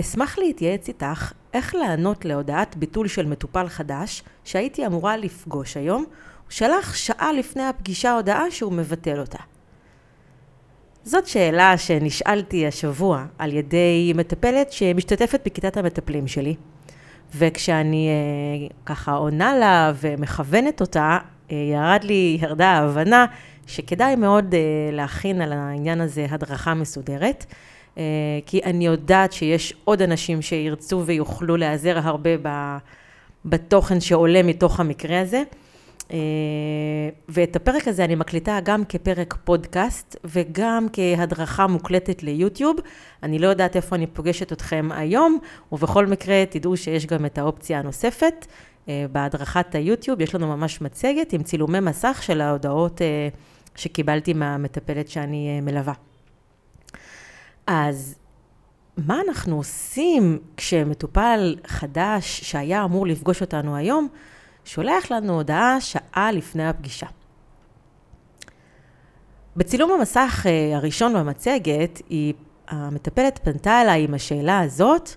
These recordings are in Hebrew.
אשמח להתייעץ איתך איך לענות להודעת ביטול של מטופל חדש שהייתי אמורה לפגוש היום, הוא שלח שעה לפני הפגישה הודעה שהוא מבטל אותה. זאת שאלה שנשאלתי השבוע על ידי מטפלת שמשתתפת בכיתת המטפלים שלי, וכשאני אה, ככה עונה לה ומכוונת אותה, אה, ירד לי, ירדה ההבנה שכדאי מאוד אה, להכין על העניין הזה הדרכה מסודרת. אה, כי אני יודעת שיש עוד אנשים שירצו ויוכלו להיעזר הרבה בתוכן שעולה מתוך המקרה הזה. אה, ואת הפרק הזה אני מקליטה גם כפרק פודקאסט וגם כהדרכה מוקלטת ליוטיוב. אני לא יודעת איפה אני פוגשת אתכם היום, ובכל מקרה תדעו שיש גם את האופציה הנוספת. אה, בהדרכת היוטיוב יש לנו ממש מצגת עם צילומי מסך של ההודעות שקיבלתי מהמטפלת שאני מלווה. אז מה אנחנו עושים כשמטופל חדש שהיה אמור לפגוש אותנו היום, שולח לנו הודעה שעה לפני הפגישה. בצילום המסך אה, הראשון במצגת, היא, המטפלת פנתה אליי עם השאלה הזאת,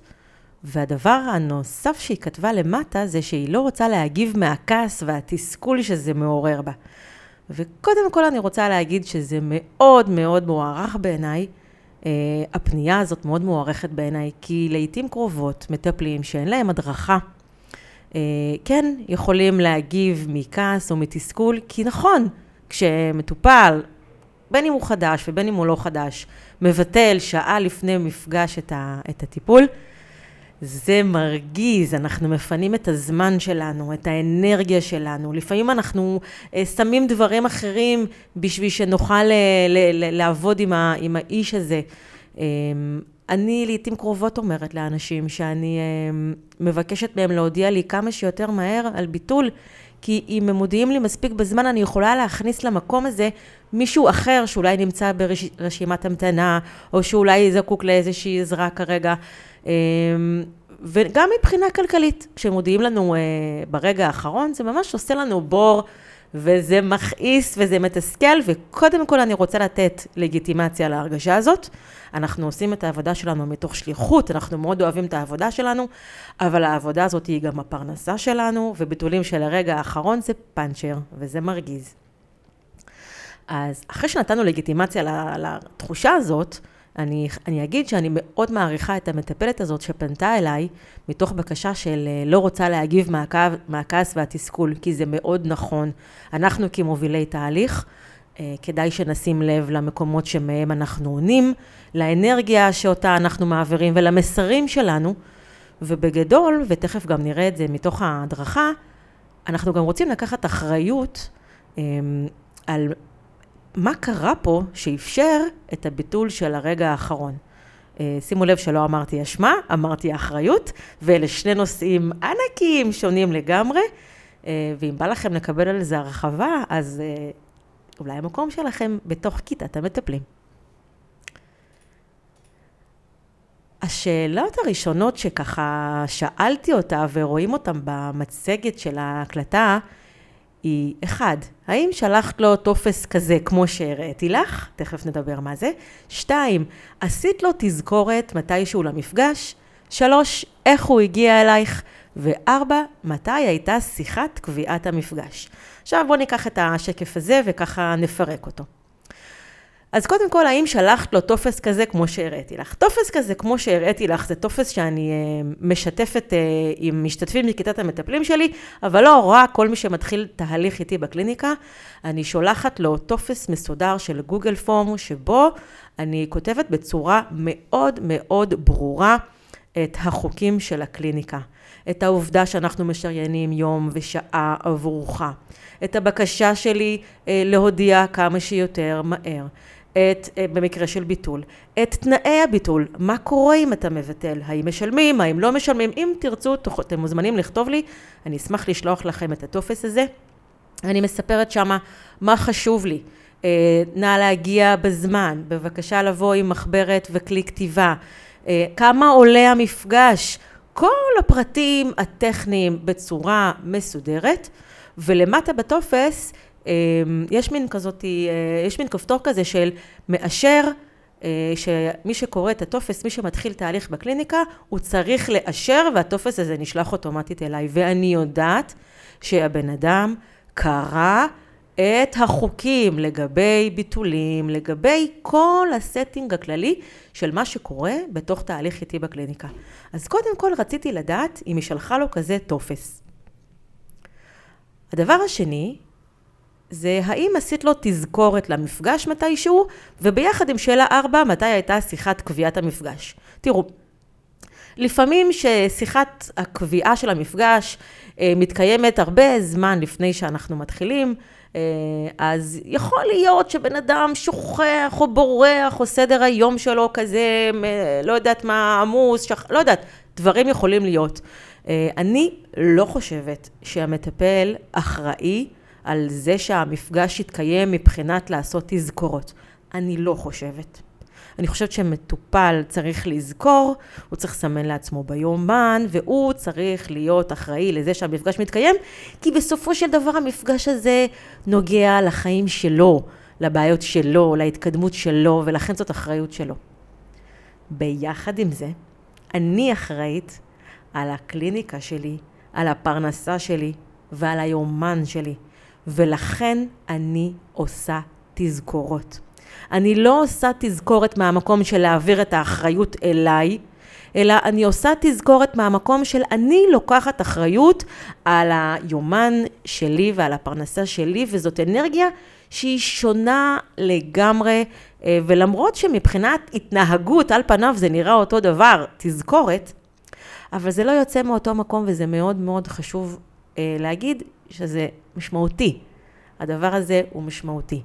והדבר הנוסף שהיא כתבה למטה זה שהיא לא רוצה להגיב מהכעס והתסכול שזה מעורר בה. וקודם כל אני רוצה להגיד שזה מאוד מאוד מוערך בעיניי הפנייה הזאת מאוד מוערכת בעיניי, כי לעיתים קרובות מטפלים שאין להם הדרכה, uh, כן יכולים להגיב מכעס או מתסכול, כי נכון, כשמטופל, בין אם הוא חדש ובין אם הוא לא חדש, מבטל שעה לפני מפגש את, ה, את הטיפול, זה מרגיז, אנחנו מפנים את הזמן שלנו, את האנרגיה שלנו. לפעמים אנחנו אה, שמים דברים אחרים בשביל שנוכל ל- לעבוד עם, ה- עם האיש הזה. אה, אני לעיתים קרובות אומרת לאנשים שאני אה, מבקשת מהם להודיע לי כמה שיותר מהר על ביטול, כי אם הם מודיעים לי מספיק בזמן, אני יכולה להכניס למקום הזה מישהו אחר שאולי נמצא ברשימת המתנה, או שאולי זקוק לאיזושהי עזרה כרגע. וגם מבחינה כלכלית, כשמודיעים לנו אה, ברגע האחרון, זה ממש עושה לנו בור, וזה מכעיס וזה מתסכל, וקודם כל אני רוצה לתת לגיטימציה להרגשה הזאת. אנחנו עושים את העבודה שלנו מתוך שליחות, אנחנו מאוד אוהבים את העבודה שלנו, אבל העבודה הזאת היא גם הפרנסה שלנו, וביטולים של הרגע האחרון זה פאנצ'ר, וזה מרגיז. אז אחרי שנתנו לגיטימציה לתחושה הזאת, אני, אני אגיד שאני מאוד מעריכה את המטפלת הזאת שפנתה אליי, מתוך בקשה של אה, לא רוצה להגיב מהכעס והתסכול, כי זה מאוד נכון. אנחנו כמובילי תהליך, אה, כדאי שנשים לב למקומות שמהם אנחנו עונים, לאנרגיה שאותה אנחנו מעבירים ולמסרים שלנו, ובגדול, ותכף גם נראה את זה מתוך ההדרכה, אנחנו גם רוצים לקחת אחריות אה, על מה קרה פה שאפשר את הביטול של הרגע האחרון. אה, שימו לב שלא אמרתי אשמה, אמרתי אחריות, ואלה שני נושאים ענקיים שונים לגמרי, אה, ואם בא לכם לקבל על זה הרחבה, אז אה, אולי המקום שלכם בתוך כיתת המטפלים. השאלות הראשונות שככה שאלתי אותה ורואים אותן במצגת של ההקלטה, היא, אחד, האם שלחת לו טופס כזה כמו שהראיתי לך? תכף נדבר מה זה. שתיים, עשית לו תזכורת מתישהו למפגש? שלוש, איך הוא הגיע אלייך? וארבע, מתי הייתה שיחת קביעת המפגש? עכשיו בואו ניקח את השקף הזה וככה נפרק אותו. אז קודם כל, האם שלחת לו טופס כזה כמו שהראיתי לך? טופס כזה כמו שהראיתי לך זה טופס שאני אה, משתפת אה, עם משתתפים מכיתת המטפלים שלי, אבל לא רק כל מי שמתחיל תהליך איתי בקליניקה, אני שולחת לו טופס מסודר של גוגל פורם, שבו אני כותבת בצורה מאוד מאוד ברורה את החוקים של הקליניקה. את העובדה שאנחנו משריינים יום ושעה עבורך, את הבקשה שלי אה, להודיע כמה שיותר מהר, את, אה, במקרה של ביטול, את תנאי הביטול, מה קורה אם אתה מבטל, האם משלמים, האם לא משלמים, אם תרצו, אתם מוזמנים לכתוב לי, אני אשמח לשלוח לכם את הטופס הזה. אני מספרת שמה מה חשוב לי. אה, נא להגיע בזמן, בבקשה לבוא עם מחברת וכלי כתיבה. אה, כמה עולה המפגש? כל הפרטים הטכניים בצורה מסודרת, ולמטה בטופס יש מין כזאת, אה, יש מין כפתור כזה של מאשר אה, שמי שקורא את הטופס, מי שמתחיל תהליך בקליניקה, הוא צריך לאשר והטופס הזה נשלח אוטומטית אליי. ואני יודעת שהבן אדם קרא את החוקים לגבי ביטולים, לגבי כל ה setting הכללי של מה שקורה בתוך תהליך איתי בקליניקה. אז קודם כל רציתי לדעת אם היא שלחה לו כזה טופס. הדבר השני, זה האם עשית לו תזכורת למפגש מתישהו, וביחד עם שאלה ארבע, מתי הייתה שיחת קביעת המפגש. תראו, לפעמים ששיחת הקביעה של המפגש אה, מתקיימת הרבה זמן לפני שאנחנו מתחילים, אה, אז יכול להיות שבן אדם שוכח או בורח או סדר היום שלו כזה, לא יודעת מה, עמוס, שח... לא יודעת, דברים יכולים להיות. אה, אני לא חושבת שהמטפל אחראי על זה שהמפגש יתקיים מבחינת לעשות תזכורות. אני לא חושבת. אני חושבת שמטופל צריך לזכור, הוא צריך לסמן לעצמו ביומן, והוא צריך להיות אחראי לזה שהמפגש מתקיים, כי בסופו של דבר המפגש הזה נוגע לחיים שלו, לבעיות שלו, להתקדמות שלו, ולכן זאת אחריות שלו. ביחד עם זה, אני אחראית על הקליניקה שלי, על הפרנסה שלי ועל היומן שלי, ולכן אני עושה תזכורות. אני לא עושה תזכורת מהמקום של להעביר את האחריות אליי, אלא אני עושה תזכורת מהמקום של אני לוקחת אחריות על היומן שלי ועל הפרנסה שלי, וזאת אנרגיה שהיא שונה לגמרי, אה, ולמרות שמבחינת התנהגות, על פניו זה נראה אותו דבר, תזכורת, אבל זה לא יוצא מאותו מקום וזה מאוד מאוד חשוב להגיד שזה משמעותי. הדבר הזה הוא משמעותי.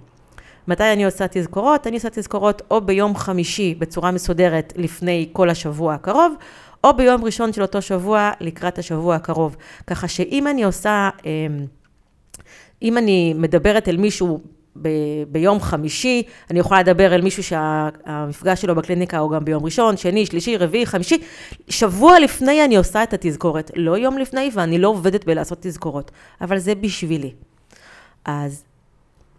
מתי אני עושה תזכורות? אני עושה תזכורות או ביום חמישי בצורה מסודרת לפני כל השבוע הקרוב, או ביום ראשון של אותו שבוע לקראת השבוע הקרוב. ככה שאם אני עושה, אמ, אם אני מדברת אל מישהו ב, ביום חמישי, אני יכולה לדבר אל מישהו שהמפגש שלו בקליניקה הוא גם ביום ראשון, שני, שלישי, רביעי, חמישי. שבוע לפני אני עושה את התזכורת, לא יום לפני, ואני לא עובדת בלעשות תזכורות, אבל זה בשבילי. אז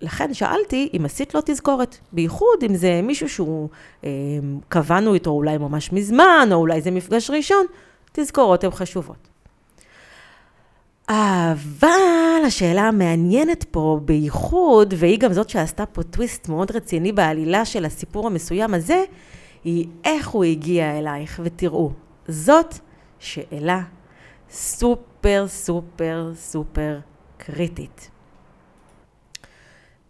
לכן שאלתי אם עשית לו תזכורת, בייחוד אם זה מישהו שהוא, אה, קבענו איתו אולי ממש מזמן, או אולי זה מפגש ראשון, תזכורות הן חשובות. אבל השאלה המעניינת פה בייחוד, והיא גם זאת שעשתה פה טוויסט מאוד רציני בעלילה של הסיפור המסוים הזה, היא איך הוא הגיע אלייך. ותראו, זאת שאלה סופר סופר סופר קריטית.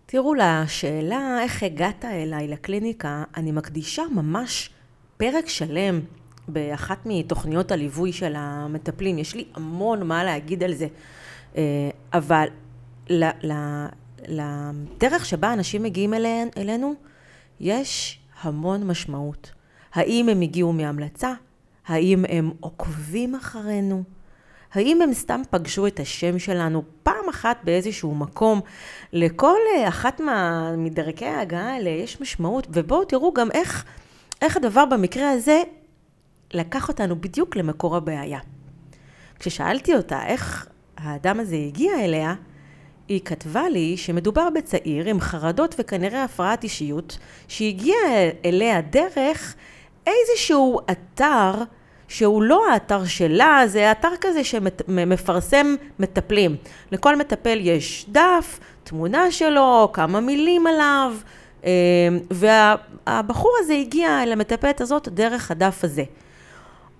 תראו, לשאלה איך הגעת אליי לקליניקה, אני מקדישה ממש פרק שלם באחת מתוכניות הליווי של המטפלים. יש לי המון מה להגיד על זה, אה, אבל לדרך שבה אנשים מגיעים אלינו, יש המון משמעות. האם הם הגיעו מהמלצה? האם הם עוקבים אחרינו? האם הם סתם פגשו את השם שלנו פעם אחת באיזשהו מקום? לכל אחת מה, מדרכי ההגעה האלה יש משמעות, ובואו תראו גם איך, איך הדבר במקרה הזה לקח אותנו בדיוק למקור הבעיה. כששאלתי אותה איך האדם הזה הגיע אליה, היא כתבה לי שמדובר בצעיר עם חרדות וכנראה הפרעת אישיות, שהגיע אליה דרך איזשהו אתר שהוא לא האתר שלה, זה אתר כזה שמפרסם מטפלים. לכל מטפל יש דף, תמונה שלו, כמה מילים עליו, אה, והבחור הזה הגיע אל המטפלת הזאת דרך הדף הזה.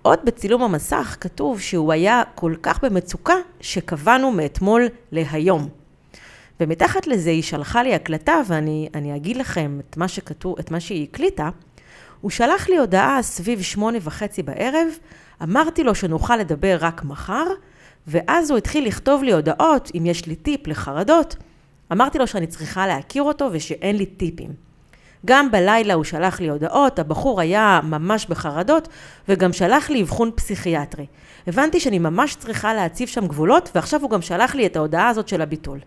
עוד בצילום המסך כתוב שהוא היה כל כך במצוקה שקבענו מאתמול להיום. ומתחת לזה היא שלחה לי הקלטה, ואני אגיד לכם את מה שכתוב, את מה שהיא הקליטה. הוא שלח לי הודעה סביב שמונה וחצי בערב, אמרתי לו שנוכל לדבר רק מחר, ואז הוא התחיל לכתוב לי הודעות, אם יש לי טיפ לחרדות. אמרתי לו שאני צריכה להכיר אותו ושאין לי טיפים. גם בלילה הוא שלח לי הודעות, הבחור היה ממש בחרדות, וגם שלח לי אבחון פסיכיאטרי. הבנתי שאני ממש צריכה להציב שם גבולות, ועכשיו הוא גם שלח לי את ההודעה הזאת של הביטול.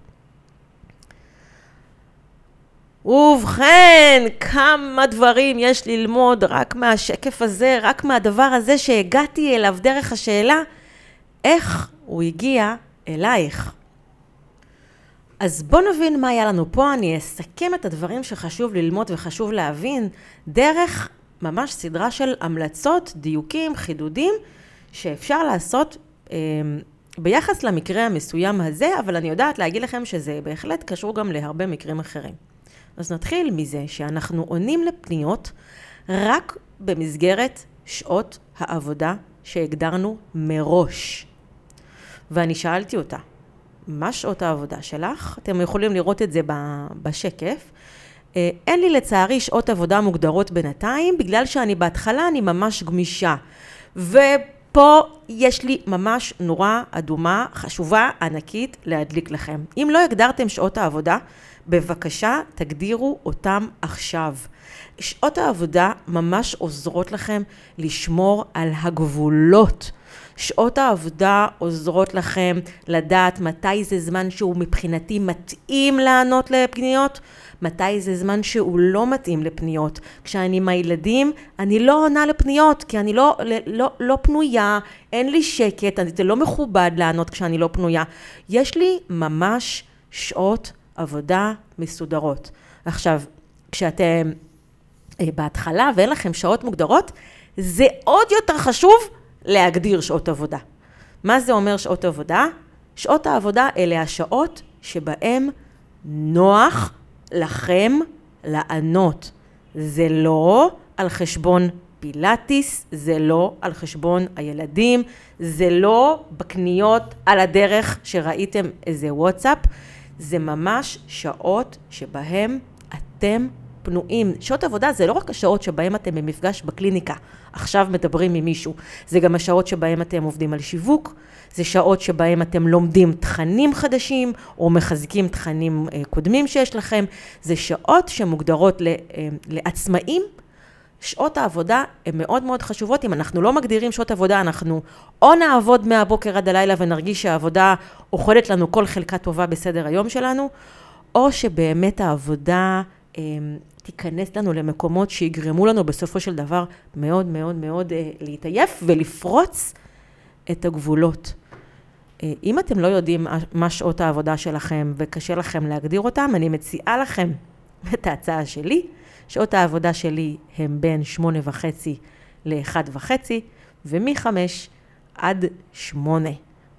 ובכן, כמה דברים יש ללמוד רק מהשקף הזה, רק מהדבר הזה שהגעתי אליו דרך השאלה, איך הוא הגיע אלייך. אז בואו נבין מה היה לנו פה, אני אסכם את הדברים שחשוב ללמוד וחשוב להבין דרך ממש סדרה של המלצות, דיוקים, חידודים, שאפשר לעשות אה, ביחס למקרה המסוים הזה, אבל אני יודעת להגיד לכם שזה בהחלט קשור גם להרבה מקרים אחרים. אז נתחיל מזה שאנחנו עונים לפניות רק במסגרת שעות העבודה שהגדרנו מראש. ואני שאלתי אותה, מה שעות העבודה שלך? אתם יכולים לראות את זה בשקף. אה, אין לי לצערי שעות עבודה מוגדרות בינתיים, בגלל שאני בהתחלה אני ממש גמישה. ופה יש לי ממש נורה אדומה, חשובה, ענקית, להדליק לכם. אם לא הגדרתם שעות העבודה, בבקשה תגדירו אותם עכשיו. שעות העבודה ממש עוזרות לכם לשמור על הגבולות. שעות העבודה עוזרות לכם לדעת מתי זה זמן שהוא מבחינתי מתאים לענות לפניות, מתי זה זמן שהוא לא מתאים לפניות. כשאני עם הילדים, אני לא עונה לפניות, כי אני לא, לא, לא פנויה, אין לי שקט, זה לא מכובד לענות כשאני לא פנויה. יש לי ממש שעות עבודה מסודרות. עכשיו, כשאתם אה, בהתחלה ואין לכם שעות מוגדרות, זה עוד יותר חשוב להגדיר שעות עבודה. מה זה אומר שעות עבודה? שעות העבודה אלה השעות שבהן נוח לכם לענות. זה לא על חשבון פילאטיס, זה לא על חשבון הילדים, זה לא בקניות על הדרך שראיתם איזה וואטסאפ, זה ממש שעות שבהם אתם פנויים. שעות עבודה זה לא רק השעות שבהם אתם במפגש בקליניקה, עכשיו מדברים עם מישהו, זה גם השעות שבהם אתם עובדים על שיווק, זה שעות שבהם אתם לומדים תכנים חדשים או מחזקים תכנים אה, קודמים שיש לכם, זה שעות שמוגדרות אה, לעצמאים. שעות העבודה הן מאוד מאוד חשובות. אם אנחנו לא מגדירים שעות עבודה, אנחנו או נעבוד מהבוקר עד הלילה ונרגיש שהעבודה אוכלת לנו כל חלקה טובה בסדר היום שלנו, או שבאמת העבודה תיכנס לנו למקומות שיגרמו לנו בסופו של דבר מאוד מאוד מאוד אה, להתעייף ולפרוץ את הגבולות. אה, אם אתם לא יודעים מה שעות העבודה שלכם וקשה לכם להגדיר אותם, אני מציעה לכם את ההצעה שלי. שעות העבודה שלי הם בין שמונה וחצי לאחד וחצי, ומחמש עד שמונה.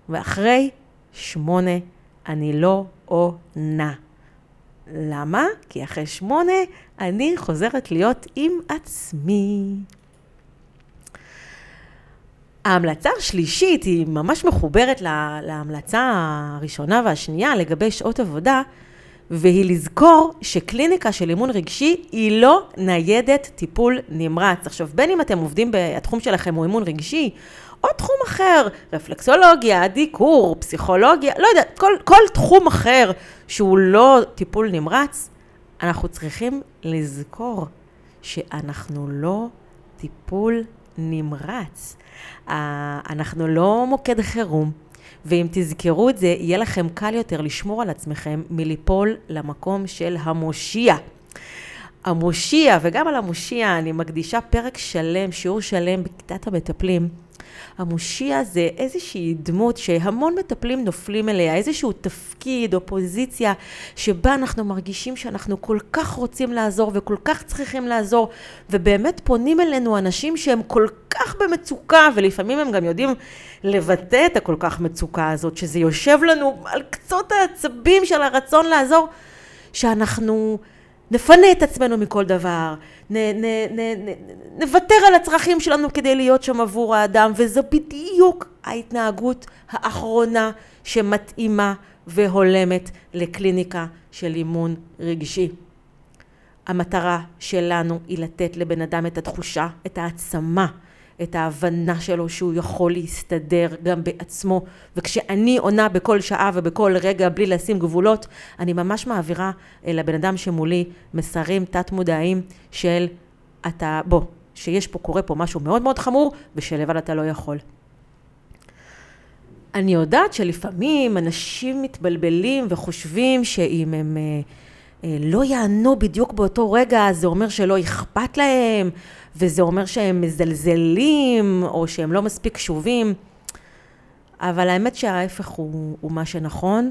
ואחרי שמונה אני לא עונה. למה? כי אחרי שמונה אני חוזרת להיות עם עצמי. ההמלצה השלישית היא ממש מחוברת לה, להמלצה הראשונה והשנייה לגבי שעות עבודה, והיא לזכור שקליניקה של אימון רגשי היא לא ניידת טיפול נמרץ. עכשיו, בין אם אתם עובדים, התחום שלכם הוא אימון רגשי, או תחום אחר, רפלקסולוגיה, דיקור, פסיכולוגיה, לא יודעת, כל, כל תחום אחר שהוא לא טיפול נמרץ, אנחנו צריכים לזכור שאנחנו לא טיפול נמרץ. אנחנו לא מוקד חירום, ואם תזכרו את זה, יהיה לכם קל יותר לשמור על עצמכם מליפול למקום של המושיע. המושיע, וגם על המושיע אני מקדישה פרק שלם, שיעור שלם בכיתת המטפלים. המושיע זה איזושהי דמות שהמון מטפלים נופלים אליה, איזשהו תפקיד או פוזיציה שבה אנחנו מרגישים שאנחנו כל כך רוצים לעזור וכל כך צריכים לעזור, ובאמת פונים אלינו אנשים שהם כל כך במצוקה, ולפעמים הם גם יודעים לבטא את הכל כך מצוקה הזאת, שזה יושב לנו על קצות העצבים של הרצון לעזור, שאנחנו... נפנה את עצמנו מכל דבר, נ, נ, נ, נ, נוותר על הצרכים שלנו כדי להיות שם עבור האדם, וזו בדיוק ההתנהגות האחרונה שמתאימה והולמת לקליניקה של אימון רגשי. המטרה שלנו היא לתת לבן אדם את התחושה, את העצמה, את ההבנה שלו שהוא יכול להסתדר גם בעצמו. וכשאני עונה בכל שעה ובכל רגע בלי לשים גבולות, אני ממש מעבירה אה, לבן אדם שמולי מסרים תת-מודעים של אתה, בוא, שיש פה, קורה פה משהו מאוד מאוד חמור, ושלבד אתה לא יכול. אני יודעת שלפעמים אנשים מתבלבלים וחושבים שאם הם אה, אה, לא יענו בדיוק באותו רגע, זה אומר שלא אכפת להם, וזה אומר שהם מזלזלים, או שהם לא מספיק קשובים. אבל האמת שההפך הוא, הוא מה שנכון,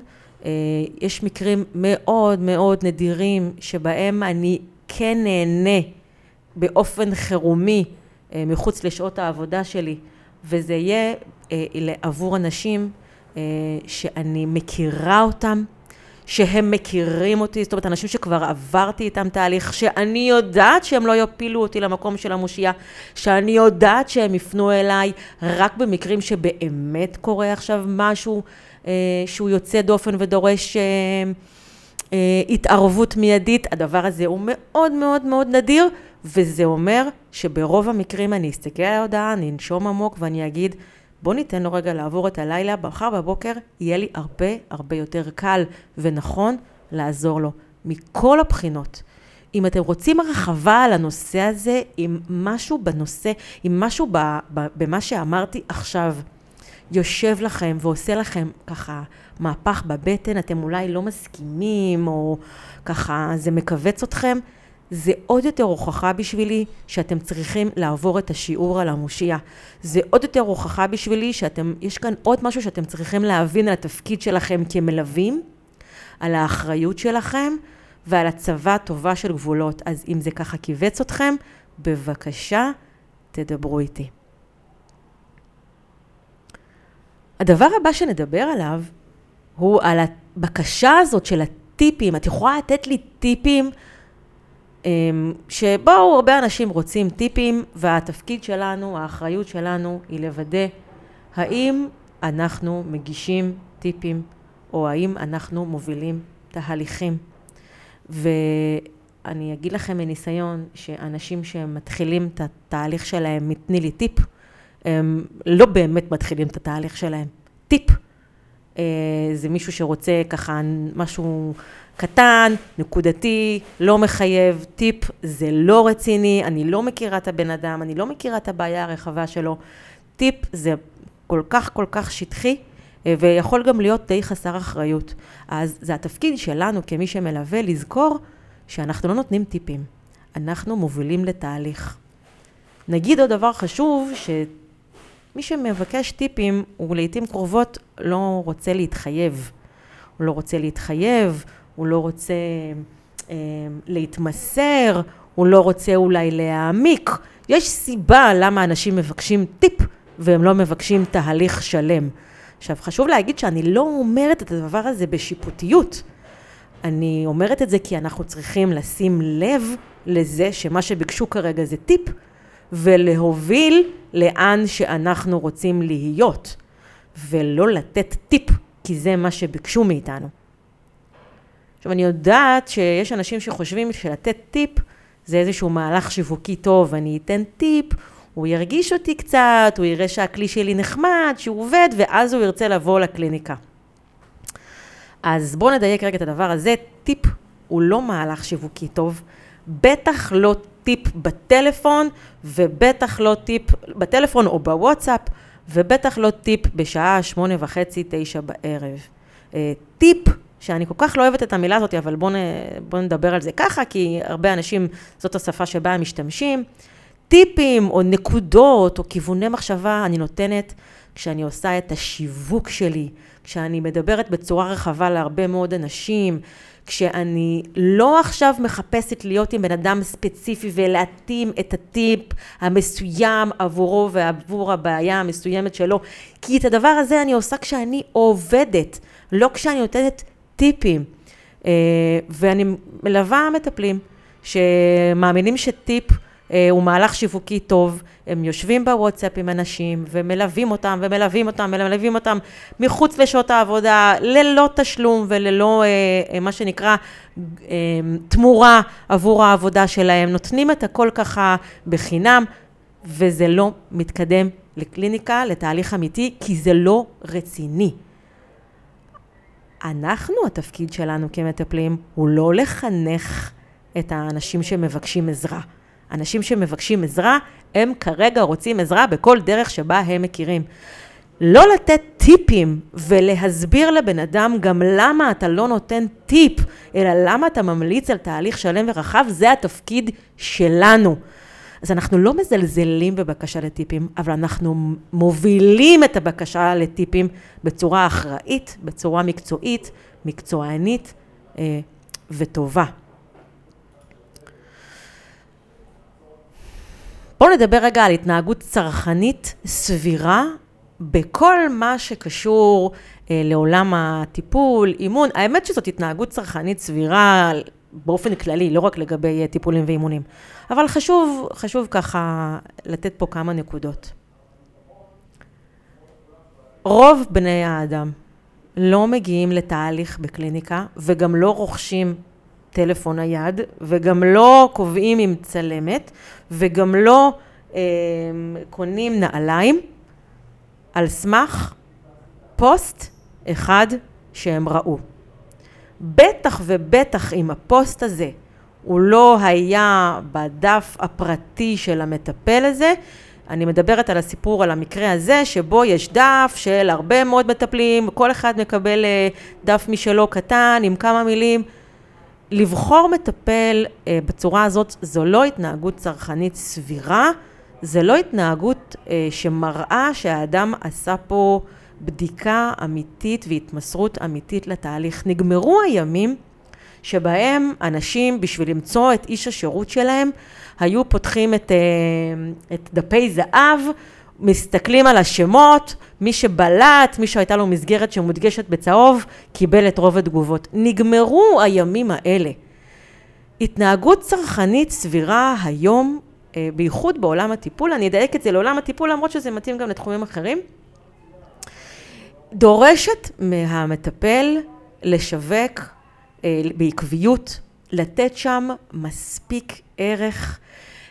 יש מקרים מאוד מאוד נדירים שבהם אני כן נהנה באופן חירומי מחוץ לשעות העבודה שלי, וזה יהיה עבור אנשים שאני מכירה אותם, שהם מכירים אותי, זאת אומרת, אנשים שכבר עברתי איתם תהליך, שאני יודעת שהם לא יפילו אותי למקום של המושיע, שאני יודעת שהם יפנו אליי רק במקרים שבאמת קורה עכשיו משהו אה, שהוא יוצא דופן ודורש אה, אה, התערבות מיידית. הדבר הזה הוא מאוד מאוד מאוד נדיר, וזה אומר שברוב המקרים אני אסתכל על ההודעה, אני אנשום עמוק ואני אגיד, בוא ניתן לו רגע לעבור את הלילה, מחר בבוקר יהיה לי הרבה הרבה יותר קל ונכון לעזור לו, מכל הבחינות. אם אתם רוצים הרחבה על הנושא הזה, עם משהו בנושא, עם משהו ב, ב, במה שאמרתי עכשיו, יושב לכם ועושה לכם ככה מהפך בבטן, אתם אולי לא מסכימים, או ככה זה מכווץ אתכם, זה עוד יותר הוכחה בשבילי שאתם צריכים לעבור את השיעור על המושיע. זה עוד יותר הוכחה בשבילי שאתם, יש כאן עוד משהו שאתם צריכים להבין על התפקיד שלכם כמלווים, על האחריות שלכם ועל הצבה טובה של גבולות. אז אם זה ככה כיווץ אתכם, בבקשה, תדברו איתי. הדבר הבא שנדבר עליו הוא על הבקשה הזאת של הטיפים. את יכולה לתת לי טיפים שבואו, הרבה אנשים רוצים טיפים, והתפקיד שלנו, האחריות שלנו, היא לוודא האם אנחנו מגישים טיפים, או האם אנחנו מובילים תהליכים. ואני אגיד לכם מניסיון, שאנשים שמתחילים את התהליך שלהם מתני לי טיפ, הם לא באמת מתחילים את התהליך שלהם. טיפ. אה, זה מישהו שרוצה ככה משהו קטן, נקודתי, לא מחייב, טיפ, זה לא רציני, אני לא מכירה את הבן אדם, אני לא מכירה את הבעיה הרחבה שלו. טיפ זה כל כך כל כך שטחי, אה, ויכול גם להיות די חסר אחריות. אז זה התפקיד שלנו כמי שמלווה לזכור שאנחנו לא נותנים טיפים, אנחנו מובילים לתהליך. נגיד עוד דבר חשוב, שמי שמבקש טיפים הוא לעיתים קרובות לא רוצה להתחייב. הוא לא רוצה להתחייב, הוא לא רוצה אה, להתמסר, הוא לא רוצה אולי להעמיק. יש סיבה למה אנשים מבקשים טיפ והם לא מבקשים תהליך שלם. עכשיו, חשוב להגיד שאני לא אומרת את הדבר הזה בשיפוטיות. אני אומרת את זה כי אנחנו צריכים לשים לב לזה שמה שביקשו כרגע זה טיפ, ולהוביל לאן שאנחנו רוצים להיות, ולא לתת טיפ, כי זה מה שביקשו מאיתנו. עכשיו, אני יודעת שיש אנשים שחושבים שלתת טיפ זה איזשהו מהלך שיווקי טוב, אני אתן טיפ, הוא ירגיש אותי קצת, הוא יראה שהכלי שלי נחמד, שהוא עובד, ואז הוא ירצה לבוא לקליניקה. אז בואו נדייק רגע את הדבר הזה, טיפ הוא לא מהלך שיווקי טוב, בטח לא טיפ בטלפון, ובטח לא טיפ בטלפון או בוואטסאפ, ובטח לא טיפ בשעה שמונה וחצי, תשע בערב. אה, טיפ שאני כל כך לא אוהבת את המילה הזאת, אבל בואו בוא נדבר על זה ככה, כי הרבה אנשים, זאת השפה שבה הם משתמשים. טיפים או נקודות או כיווני מחשבה אני נותנת כשאני עושה את השיווק שלי, כשאני מדברת בצורה רחבה להרבה מאוד אנשים, כשאני לא עכשיו מחפשת להיות עם בן אדם ספציפי ולהתאים את הטיפ המסוים עבורו ועבור הבעיה המסוימת שלו, כי את הדבר הזה אני עושה כשאני עובדת, לא כשאני נותנת טיפים. אה, ואני מלווה מטפלים שמאמינים שטיפ הוא מהלך שיווקי טוב, הם יושבים בוואטסאפ עם אנשים ומלווים אותם ומלווים אותם ומלווים אותם מחוץ לשעות העבודה, ללא תשלום וללא אה, מה שנקרא תמורה עבור העבודה שלהם, נותנים את הכל ככה בחינם וזה לא מתקדם לקליניקה, לתהליך אמיתי, כי זה לא רציני. אנחנו, התפקיד שלנו כמטפלים, הוא לא לחנך את האנשים שמבקשים עזרה. אנשים שמבקשים עזרה, הם כרגע רוצים עזרה בכל דרך שבה הם מכירים. לא לתת טיפים ולהסביר לבן אדם גם למה אתה לא נותן טיפ, אלא למה אתה ממליץ על תהליך שלם ורחב, זה התפקיד שלנו. אז אנחנו לא מזלזלים בבקשה לטיפים, אבל אנחנו מובילים את הבקשה לטיפים בצורה אחראית, בצורה מקצועית, מקצוענית אה, וטובה. בואו נדבר רגע על התנהגות צרכנית סבירה בכל מה שקשור אה, לעולם הטיפול, אימון. האמת שזאת התנהגות צרכנית סבירה באופן כללי, לא רק לגבי אה, טיפולים ואימונים. אבל חשוב, חשוב ככה לתת פה כמה נקודות. רוב בני האדם לא מגיעים לתהליך בקליניקה וגם לא רוכשים טלפון נייד וגם לא קובעים עם צלמת וגם לא אה, קונים נעליים על סמך פוסט אחד שהם ראו. בטח ובטח אם הפוסט הזה הוא לא היה בדף הפרטי של המטפל הזה, אני מדברת על הסיפור, על המקרה הזה, שבו יש דף של הרבה מאוד מטפלים, כל אחד מקבל אה, דף משלו קטן עם כמה מילים. לבחור מטפל אה, בצורה הזאת זו לא התנהגות צרכנית סבירה, זה לא התנהגות אה, שמראה שהאדם עשה פה בדיקה אמיתית והתמסרות אמיתית לתהליך. נגמרו הימים שבהם אנשים, בשביל למצוא את איש השירות שלהם, היו פותחים את, אה, את דפי זהב, מסתכלים על השמות, מי שבלט, מי שהייתה לו מסגרת שמודגשת בצהוב, קיבל את רוב התגובות. נגמרו הימים האלה. התנהגות צרכנית סבירה היום, אה, בייחוד בעולם הטיפול, אני אדייק את זה לעולם הטיפול, למרות שזה מתאים גם לתחומים אחרים, דורשת מהמטפל לשווק אה, בעקביות, לתת שם מספיק ערך,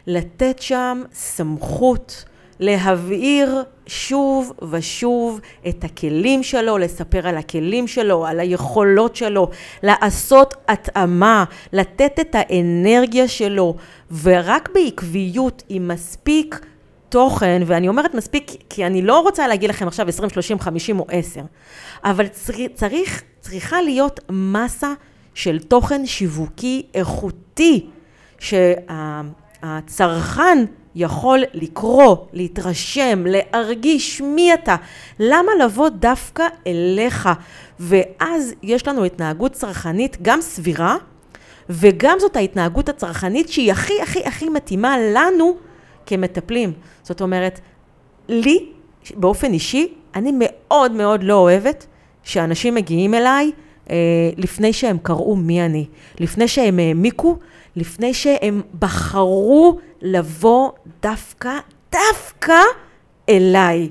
לתת שם סמכות, להבהיר שוב ושוב את הכלים שלו, לספר על הכלים שלו, על היכולות שלו, לעשות התאמה, לתת את האנרגיה שלו, ורק בעקביות עם מספיק תוכן, ואני אומרת מספיק כי אני לא רוצה להגיד לכם עכשיו 20, 30, 50 או 10, אבל צריך, צריכה להיות מסה של תוכן שיווקי איכותי, שהצרכן יכול לקרוא, להתרשם, להרגיש מי אתה. למה לבוא דווקא אליך? ואז יש לנו התנהגות צרכנית גם סבירה, וגם זאת ההתנהגות הצרכנית שהיא הכי הכי הכי מתאימה לנו כמטפלים. זאת אומרת, לי, באופן אישי, אני מאוד מאוד לא אוהבת שאנשים מגיעים אליי אה, לפני שהם קראו מי אני, לפני שהם העמיקו, לפני שהם בחרו לבוא דווקא, דווקא אליי.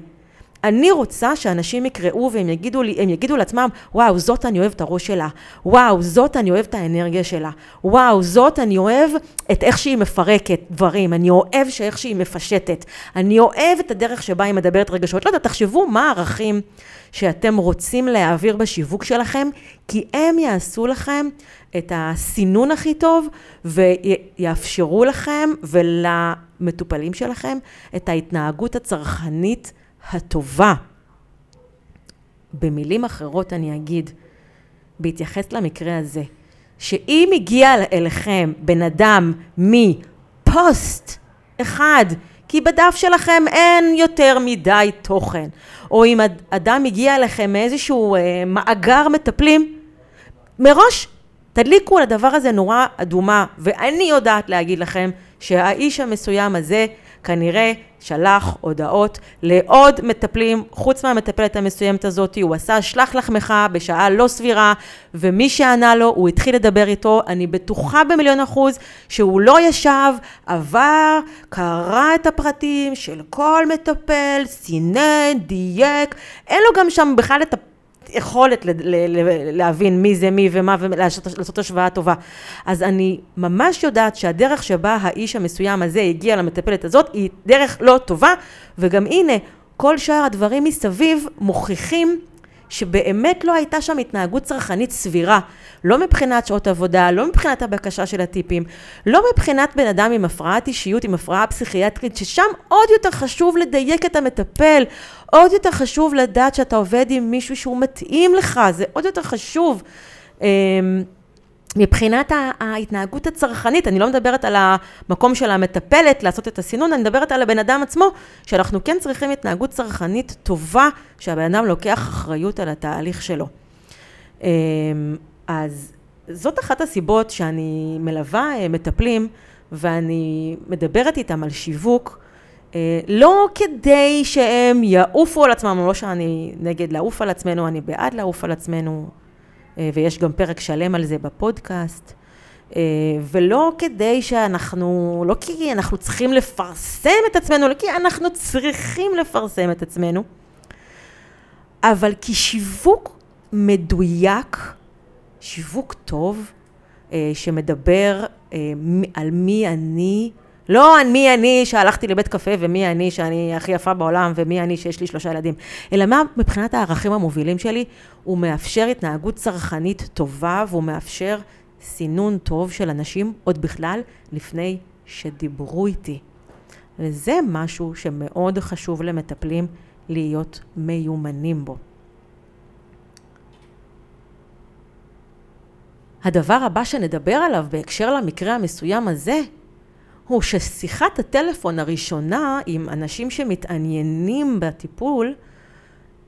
אני רוצה שאנשים יקראו והם יגידו לי, יגידו לעצמם, וואו, זאת אני אוהב את הראש שלה, וואו, זאת אני אוהב את האנרגיה שלה, וואו, זאת אני אוהב את איך שהיא מפרקת דברים, אני אוהב שאיך שהיא מפשטת, אני אוהב את הדרך שבה היא מדברת רגשות. לא יודע, תחשבו מה הערכים שאתם רוצים להעביר בשיווק שלכם, כי הם יעשו לכם את הסינון הכי טוב ויאפשרו לכם ולמטופלים שלכם את ההתנהגות הצרכנית הטובה. במילים אחרות אני אגיד, בהתייחס למקרה הזה, שאם הגיע אליכם בן אדם מפוסט אחד, כי בדף שלכם אין יותר מדי תוכן, או אם אדם הגיע אליכם מאיזשהו אה, מאגר מטפלים, מראש תדליקו על הדבר הזה נורה אדומה, ואני יודעת להגיד לכם שהאיש המסוים הזה כנראה שלח הודעות לעוד מטפלים, חוץ מהמטפלת המסוימת הזאת, הוא עשה שלח לחמך בשעה לא סבירה, ומי שענה לו, הוא התחיל לדבר איתו, אני בטוחה במיליון אחוז שהוא לא ישב, עבר, קרא את הפרטים של כל מטפל, סינן, דייק, אין לו גם שם בכלל את הפרטים. יכולת להבין מי זה מי ומה ולעשות השוואה טובה. אז אני ממש יודעת שהדרך שבה האיש המסוים הזה הגיע למטפלת הזאת היא דרך לא טובה, וגם הנה, כל שאר הדברים מסביב מוכיחים שבאמת לא הייתה שם התנהגות צרכנית סבירה, לא מבחינת שעות עבודה, לא מבחינת הבקשה של הטיפים, לא מבחינת בן אדם עם הפרעת אישיות, עם הפרעה פסיכיאטרית, ששם עוד יותר חשוב לדייק את המטפל, עוד יותר חשוב לדעת שאתה עובד עם מישהו שהוא מתאים לך, זה עוד יותר חשוב. מבחינת ההתנהגות הצרכנית, אני לא מדברת על המקום של המטפלת לעשות את הסינון, אני מדברת על הבן אדם עצמו, שאנחנו כן צריכים התנהגות צרכנית טובה, שהבן אדם לוקח אחריות על התהליך שלו. אמ, אז זאת אחת הסיבות שאני מלווה אה, מטפלים, ואני מדברת איתם על שיווק, אה, לא כדי שהם יעופו על עצמם, לא שאני נגד לעוף על עצמנו, אני בעד לעוף על עצמנו, ויש גם פרק שלם על זה בפודקאסט. אה, ולא כדי שאנחנו, לא כי אנחנו צריכים לפרסם את עצמנו, לא כי אנחנו צריכים לפרסם את עצמנו, אבל כי שיווק מדויק, שיווק טוב, שמדבר על מי אני, לא מי אני שהלכתי לבית קפה ומי אני שאני הכי יפה בעולם ומי אני שיש לי שלושה ילדים, אלא מה מבחינת הערכים המובילים שלי, הוא מאפשר התנהגות צרכנית טובה והוא מאפשר סינון טוב של אנשים עוד בכלל לפני שדיברו איתי. וזה משהו שמאוד חשוב למטפלים להיות מיומנים בו. הדבר הבא שנדבר עליו בהקשר למקרה המסוים הזה, הוא ששיחת הטלפון הראשונה עם אנשים שמתעניינים בטיפול,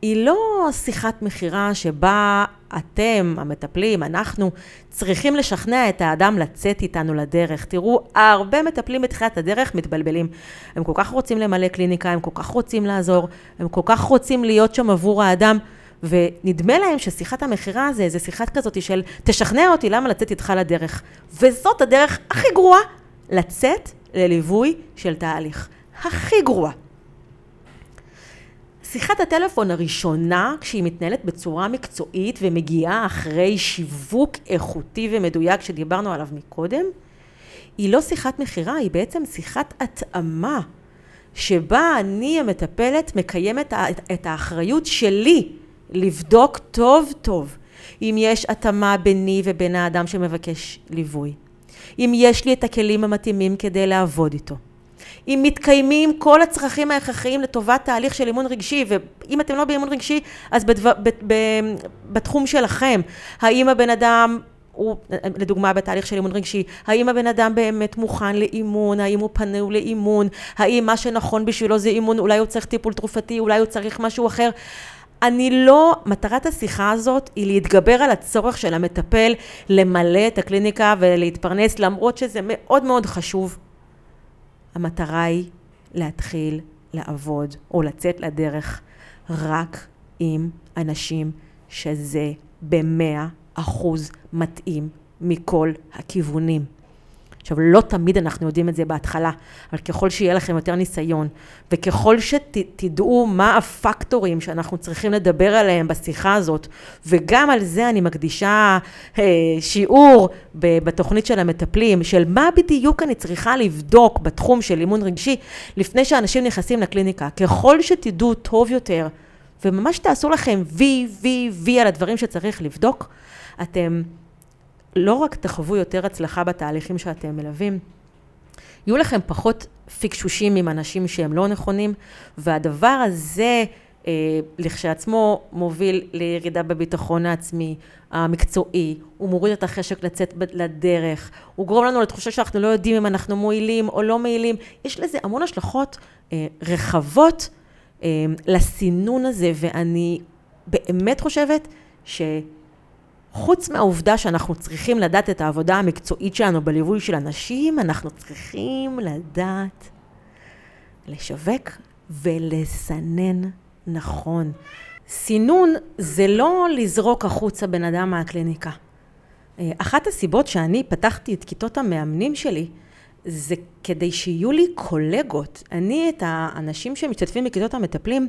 היא לא שיחת מכירה שבה אתם, המטפלים, אנחנו, צריכים לשכנע את האדם לצאת איתנו לדרך. תראו, הרבה מטפלים בתחילת הדרך מתבלבלים. הם כל כך רוצים למלא קליניקה, הם כל כך רוצים לעזור, הם כל כך רוצים להיות שם עבור האדם, ונדמה להם ששיחת המכירה זה איזה שיחת כזאת של תשכנע אותי למה לצאת איתך לדרך. וזאת הדרך הכי גרועה לצאת לליווי של תהליך. הכי גרועה. שיחת הטלפון הראשונה, כשהיא מתנהלת בצורה מקצועית ומגיעה אחרי שיווק איכותי ומדויק שדיברנו עליו מקודם, היא לא שיחת מכירה, היא בעצם שיחת התאמה, שבה אני המטפלת מקיימת את האחריות שלי לבדוק טוב טוב אם יש התאמה ביני ובין האדם שמבקש ליווי. אם יש לי את הכלים המתאימים כדי לעבוד איתו. אם מתקיימים כל הצרכים ההכרחיים לטובת תהליך של אימון רגשי, ואם אתם לא באימון רגשי, אז בדבר, ב, ב, בתחום שלכם, האם הבן אדם הוא, לדוגמה בתהליך של אימון רגשי, האם הבן אדם באמת מוכן לאימון, האם הוא פנוי לאימון, האם מה שנכון בשבילו זה אימון, אולי הוא צריך טיפול תרופתי, אולי הוא צריך משהו אחר. אני לא, מטרת השיחה הזאת היא להתגבר על הצורך של המטפל למלא את הקליניקה ולהתפרנס, למרות שזה מאוד מאוד חשוב. המטרה היא להתחיל לעבוד או לצאת לדרך רק עם אנשים שזה במאה אחוז מתאים מכל הכיוונים. עכשיו, לא תמיד אנחנו יודעים את זה בהתחלה, אבל ככל שיהיה לכם יותר ניסיון, וככל שתדעו מה הפקטורים שאנחנו צריכים לדבר עליהם בשיחה הזאת, וגם על זה אני מקדישה אה, שיעור בתוכנית של המטפלים, של מה בדיוק אני צריכה לבדוק בתחום של אימון רגשי, לפני שאנשים נכנסים לקליניקה. ככל שתדעו טוב יותר, וממש תעשו לכם וי, וי, וי על הדברים שצריך לבדוק, אתם לא רק תחוו יותר הצלחה בתהליכים שאתם מלווים, יהיו לכם פחות פיקשושים עם אנשים שהם לא נכונים, והדבר הזה אה, לכשעצמו מוביל לירידה בביטחון העצמי, המקצועי, הוא מוריד את החשק לצאת לדרך, הוא גורם לנו לתחושה שאנחנו לא יודעים אם אנחנו מועילים או לא מועילים, יש לזה המון השלכות אה, רחבות אה, לסינון הזה, ואני באמת חושבת ש... חוץ מהעובדה שאנחנו צריכים לדעת את העבודה המקצועית שלנו בליווי של אנשים, אנחנו צריכים לדעת לשווק ולסנן נכון. סינון זה לא לזרוק החוצה בן אדם מהקליניקה. אה, אחת הסיבות שאני פתחתי את כיתות המאמנים שלי, זה כדי שיהיו לי קולגות. אני את האנשים שמשתתפים בכיתות המטפלים,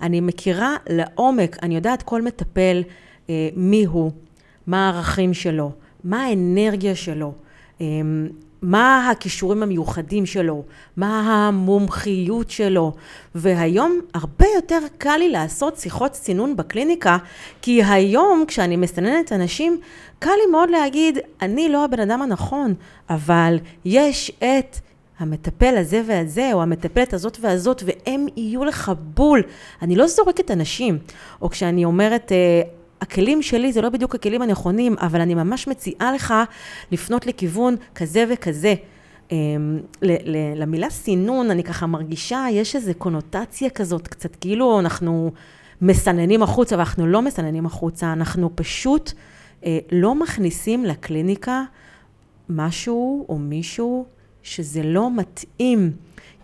אני מכירה לעומק, אני יודעת כל מטפל, אה, מי הוא, מה הערכים שלו, מה האנרגיה שלו, אמ, מה הכישורים המיוחדים שלו, מה המומחיות שלו. והיום הרבה יותר קל לי לעשות שיחות סינון בקליניקה, כי היום כשאני מסננת אנשים, קל לי מאוד להגיד, אני לא הבן אדם הנכון, אבל יש את... המטפל הזה והזה, או המטפלת הזאת והזאת, והם יהיו לך בול. אני לא זורקת אנשים. או כשאני אומרת, אה, הכלים שלי זה לא בדיוק הכלים הנכונים, אבל אני ממש מציעה לך לפנות לכיוון כזה וכזה. אמ, למילה סינון, אני ככה מרגישה, יש איזו קונוטציה כזאת, קצת כאילו אנחנו מסננים החוצה, ואנחנו לא מסננים החוצה, אנחנו פשוט אה, לא מכניסים לקליניקה משהו או מישהו שזה לא מתאים.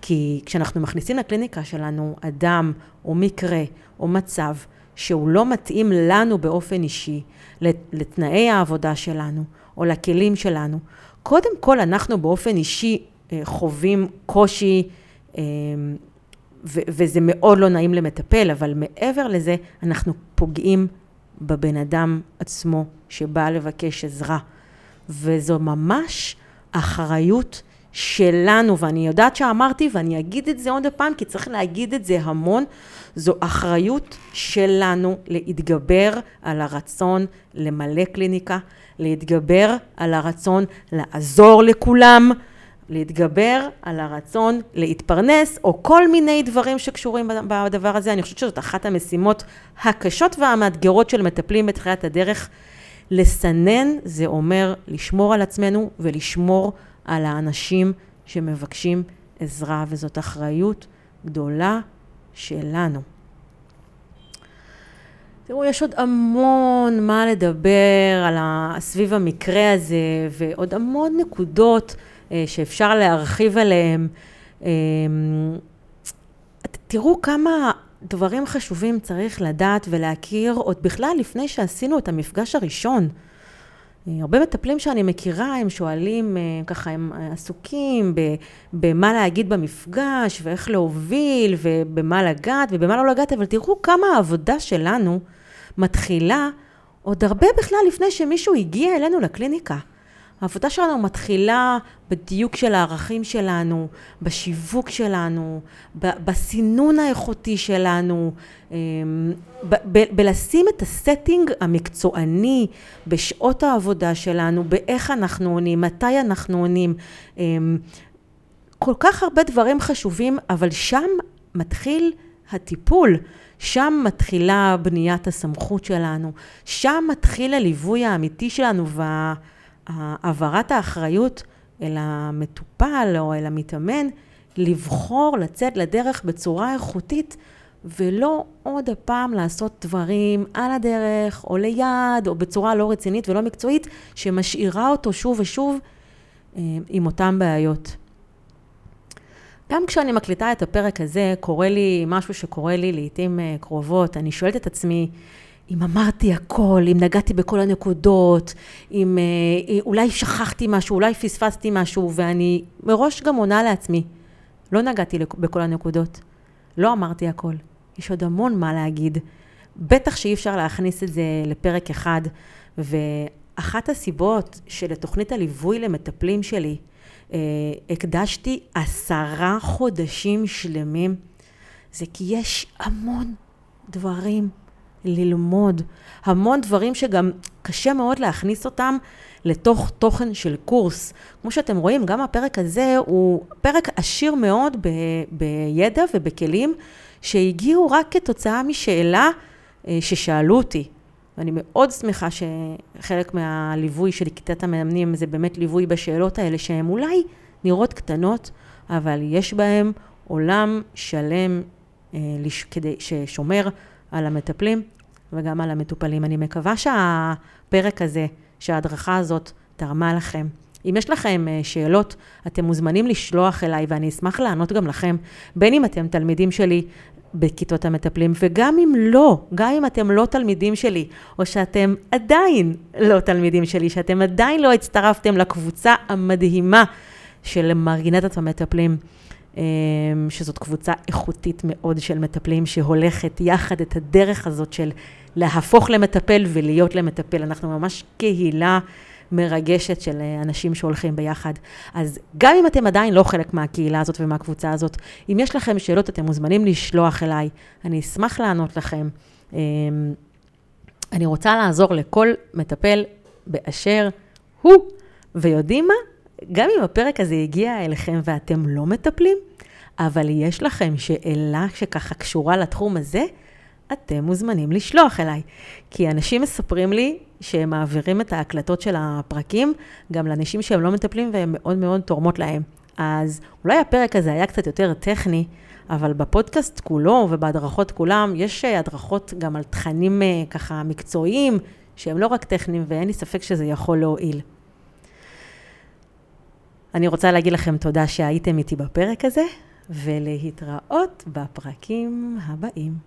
כי כשאנחנו מכניסים לקליניקה שלנו אדם או מקרה או מצב שהוא לא מתאים לנו באופן אישי, לתנאי העבודה שלנו או לכלים שלנו, קודם כל אנחנו באופן אישי אה, חווים קושי, אה, וזה מאוד לא נעים למטפל, אבל מעבר לזה, אנחנו פוגעים בבן אדם עצמו שבא לבקש עזרה. וזו ממש אחריות שלנו, ואני יודעת שאמרתי, ואני אגיד את זה עוד פעם, כי צריך להגיד את זה המון, זו אחריות שלנו להתגבר על הרצון למלא קליניקה, להתגבר על הרצון לעזור לכולם, להתגבר על הרצון להתפרנס, או כל מיני דברים שקשורים בדבר הזה. אני חושבת שזאת אחת המשימות הקשות והמאתגרות של מטפלים בתחילת הדרך. לסנן זה אומר לשמור על עצמנו ולשמור על האנשים שמבקשים עזרה, וזאת אחריות גדולה שלנו. תראו, יש עוד המון מה לדבר על. סביב המקרה הזה, ועוד המון נקודות אה, שאפשר להרחיב עליהן. אה, תראו כמה דברים חשובים צריך לדעת ולהכיר עוד בכלל לפני שעשינו את המפגש הראשון. אה, הרבה מטפלים שאני מכירה, הם שואלים, ככה, הם עסוקים במה להגיד במפגש, ואיך להוביל, ובמה לגעת, ובמה לא לגעת, אבל תראו כמה העבודה שלנו מתחילה עוד הרבה בכלל לפני שמישהו הגיע אלינו לקליניקה. העבודה שלנו מתחילה בדיוק של הערכים שלנו, בשיווק שלנו, בסינון האיכותי שלנו, אמ, בלשים את הסטינג המקצועני בשעות העבודה שלנו, באיך אנחנו עונים, מתי אנחנו עונים. אמ, כל כך הרבה דברים חשובים, אבל שם מתחיל הטיפול. שם מתחילה בניית הסמכות שלנו, שם מתחיל הליווי האמיתי שלנו והעברת האחריות אל המטופל או אל המתאמן, לבחור לצאת לדרך בצורה איכותית ולא עוד הפעם לעשות דברים על הדרך או ליד או בצורה לא רצינית ולא מקצועית שמשאירה אותו שוב ושוב אה, עם אותן בעיות. גם כשאני מקליטה את הפרק הזה, קורה לי משהו שקורה לי לעיתים אה, קרובות. אני שואלת את עצמי, אם אמרתי הכל, אם נגעתי בכל הנקודות, אם אה, אולי שכחתי משהו, אולי פספסתי משהו, ואני מראש גם עונה לעצמי, לא נגעתי בכל הנקודות, לא אמרתי הכל. יש עוד המון מה להגיד. בטח שאי אפשר להכניס את זה לפרק אחד, ואחת הסיבות שלתוכנית הליווי למטפלים שלי, אה, הקדשתי עשרה חודשים שלמים, זה כי יש המון דברים ללמוד, המון דברים שגם קשה מאוד להכניס אותם לתוך תוכן של קורס. כמו שאתם רואים, גם הפרק הזה הוא פרק עשיר מאוד ב, בידע ובכלים שהגיעו רק כתוצאה משאלה אה, ששאלו אותי. ואני מאוד שמחה שחלק מהליווי של כיתת המאמנים זה באמת ליווי בשאלות האלה שהן אולי נראות קטנות, אבל יש בהן עולם שלם אה, לש... כדי ששומר על המטפלים וגם על המטופלים. אני מקווה שהפרק הזה, שההדרכה הזאת תרמה לכם. אם יש לכם אה, שאלות, אתם מוזמנים לשלוח אליי ואני אשמח לענות גם לכם, בין אם אתם תלמידים שלי בכיתות המטפלים, וגם אם לא, גם אם אתם לא תלמידים שלי, או שאתם עדיין לא תלמידים שלי, שאתם עדיין לא הצטרפתם לקבוצה המדהימה של מרגינטת המטפלים, שזאת קבוצה איכותית מאוד של מטפלים, שהולכת יחד את הדרך הזאת של להפוך למטפל ולהיות למטפל. אנחנו ממש קהילה. מרגשת של אה, אנשים שהולכים ביחד. אז גם אם אתם עדיין לא חלק מהקהילה הזאת ומהקבוצה הזאת, אם יש לכם שאלות, אתם מוזמנים לשלוח אליי, אני אשמח לענות לכם. אמ, אני רוצה לעזור לכל מטפל באשר הוא, ויודעים מה? גם אם הפרק הזה הגיע אליכם ואתם לא מטפלים, אבל יש לכם שאלה שככה קשורה לתחום הזה, אתם מוזמנים לשלוח אליי. כי אנשים מספרים לי שהם מעבירים את ההקלטות של הפרקים גם לאנשים שהם לא מטפלים והם מאוד מאוד תורמות להם. אז אולי הפרק הזה היה קצת יותר טכני, אבל בפודקאסט כולו ובהדרכות כולם, יש הדרכות גם על תכנים ככה מקצועיים, שהם לא רק טכניים, ואין לי ספק שזה יכול להועיל. אני רוצה להגיד לכם תודה שהייתם איתי בפרק הזה, ולהתראות בפרקים הבאים.